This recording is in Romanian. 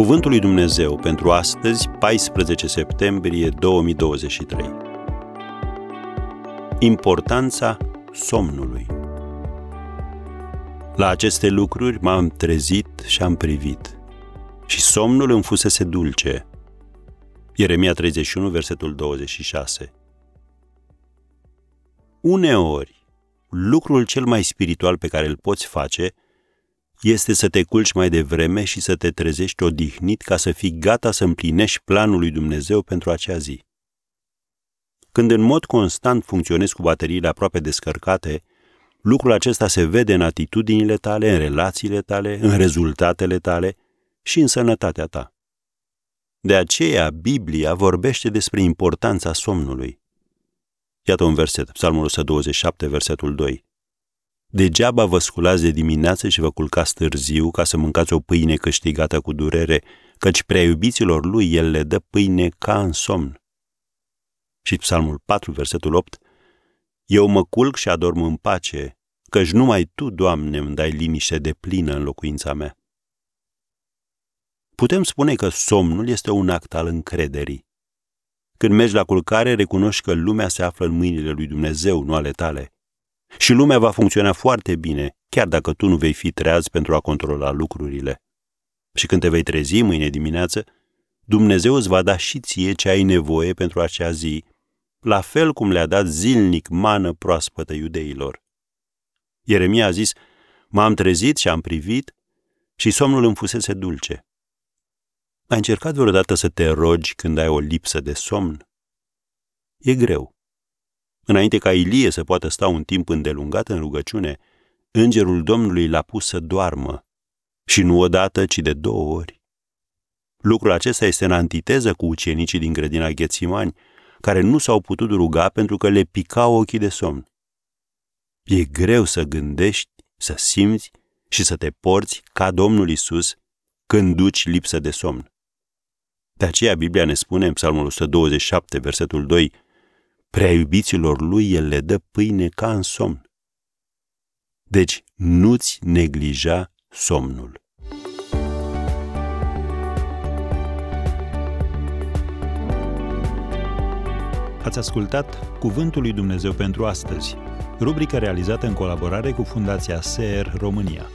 Cuvântul lui Dumnezeu pentru astăzi, 14 septembrie 2023. Importanța somnului. La aceste lucruri m-am trezit și am privit. Și somnul îmi fusese dulce. Ieremia 31, versetul 26. Uneori, lucrul cel mai spiritual pe care îl poți face este să te culci mai devreme și să te trezești odihnit ca să fii gata să împlinești planul lui Dumnezeu pentru acea zi. Când în mod constant funcționezi cu bateriile aproape descărcate, lucrul acesta se vede în atitudinile tale, în relațiile tale, în rezultatele tale și în sănătatea ta. De aceea, Biblia vorbește despre importanța somnului. Iată un verset, Psalmul 127, versetul 2. Degeaba vă sculați de dimineață și vă culcați târziu ca să mâncați o pâine câștigată cu durere, căci prea iubiților lui el le dă pâine ca în somn. Și Psalmul 4, versetul 8, Eu mă culc și adorm în pace, căci numai Tu, Doamne, îmi dai liniște de plină în locuința mea. Putem spune că somnul este un act al încrederii. Când mergi la culcare, recunoști că lumea se află în mâinile lui Dumnezeu, nu ale tale. Și lumea va funcționa foarte bine, chiar dacă tu nu vei fi treaz pentru a controla lucrurile. Și când te vei trezi mâine dimineață, Dumnezeu îți va da și ție ce ai nevoie pentru acea zi, la fel cum le-a dat zilnic mană proaspătă iudeilor. Ieremia a zis, m-am trezit și am privit și somnul îmi fusese dulce. Ai încercat vreodată să te rogi când ai o lipsă de somn? E greu. Înainte ca Ilie să poată sta un timp îndelungat în rugăciune, îngerul Domnului l-a pus să doarmă, și nu odată, ci de două ori. Lucrul acesta este în antiteză cu ucenicii din grădina Ghețimani, care nu s-au putut ruga pentru că le picau ochii de somn. E greu să gândești, să simți și să te porți ca Domnul Isus când duci lipsă de somn. De aceea Biblia ne spune în Psalmul 127, versetul 2, Prea iubiților lui el le dă pâine ca în somn. Deci nu-ți neglija somnul. Ați ascultat Cuvântul lui Dumnezeu pentru astăzi, rubrica realizată în colaborare cu Fundația SER România.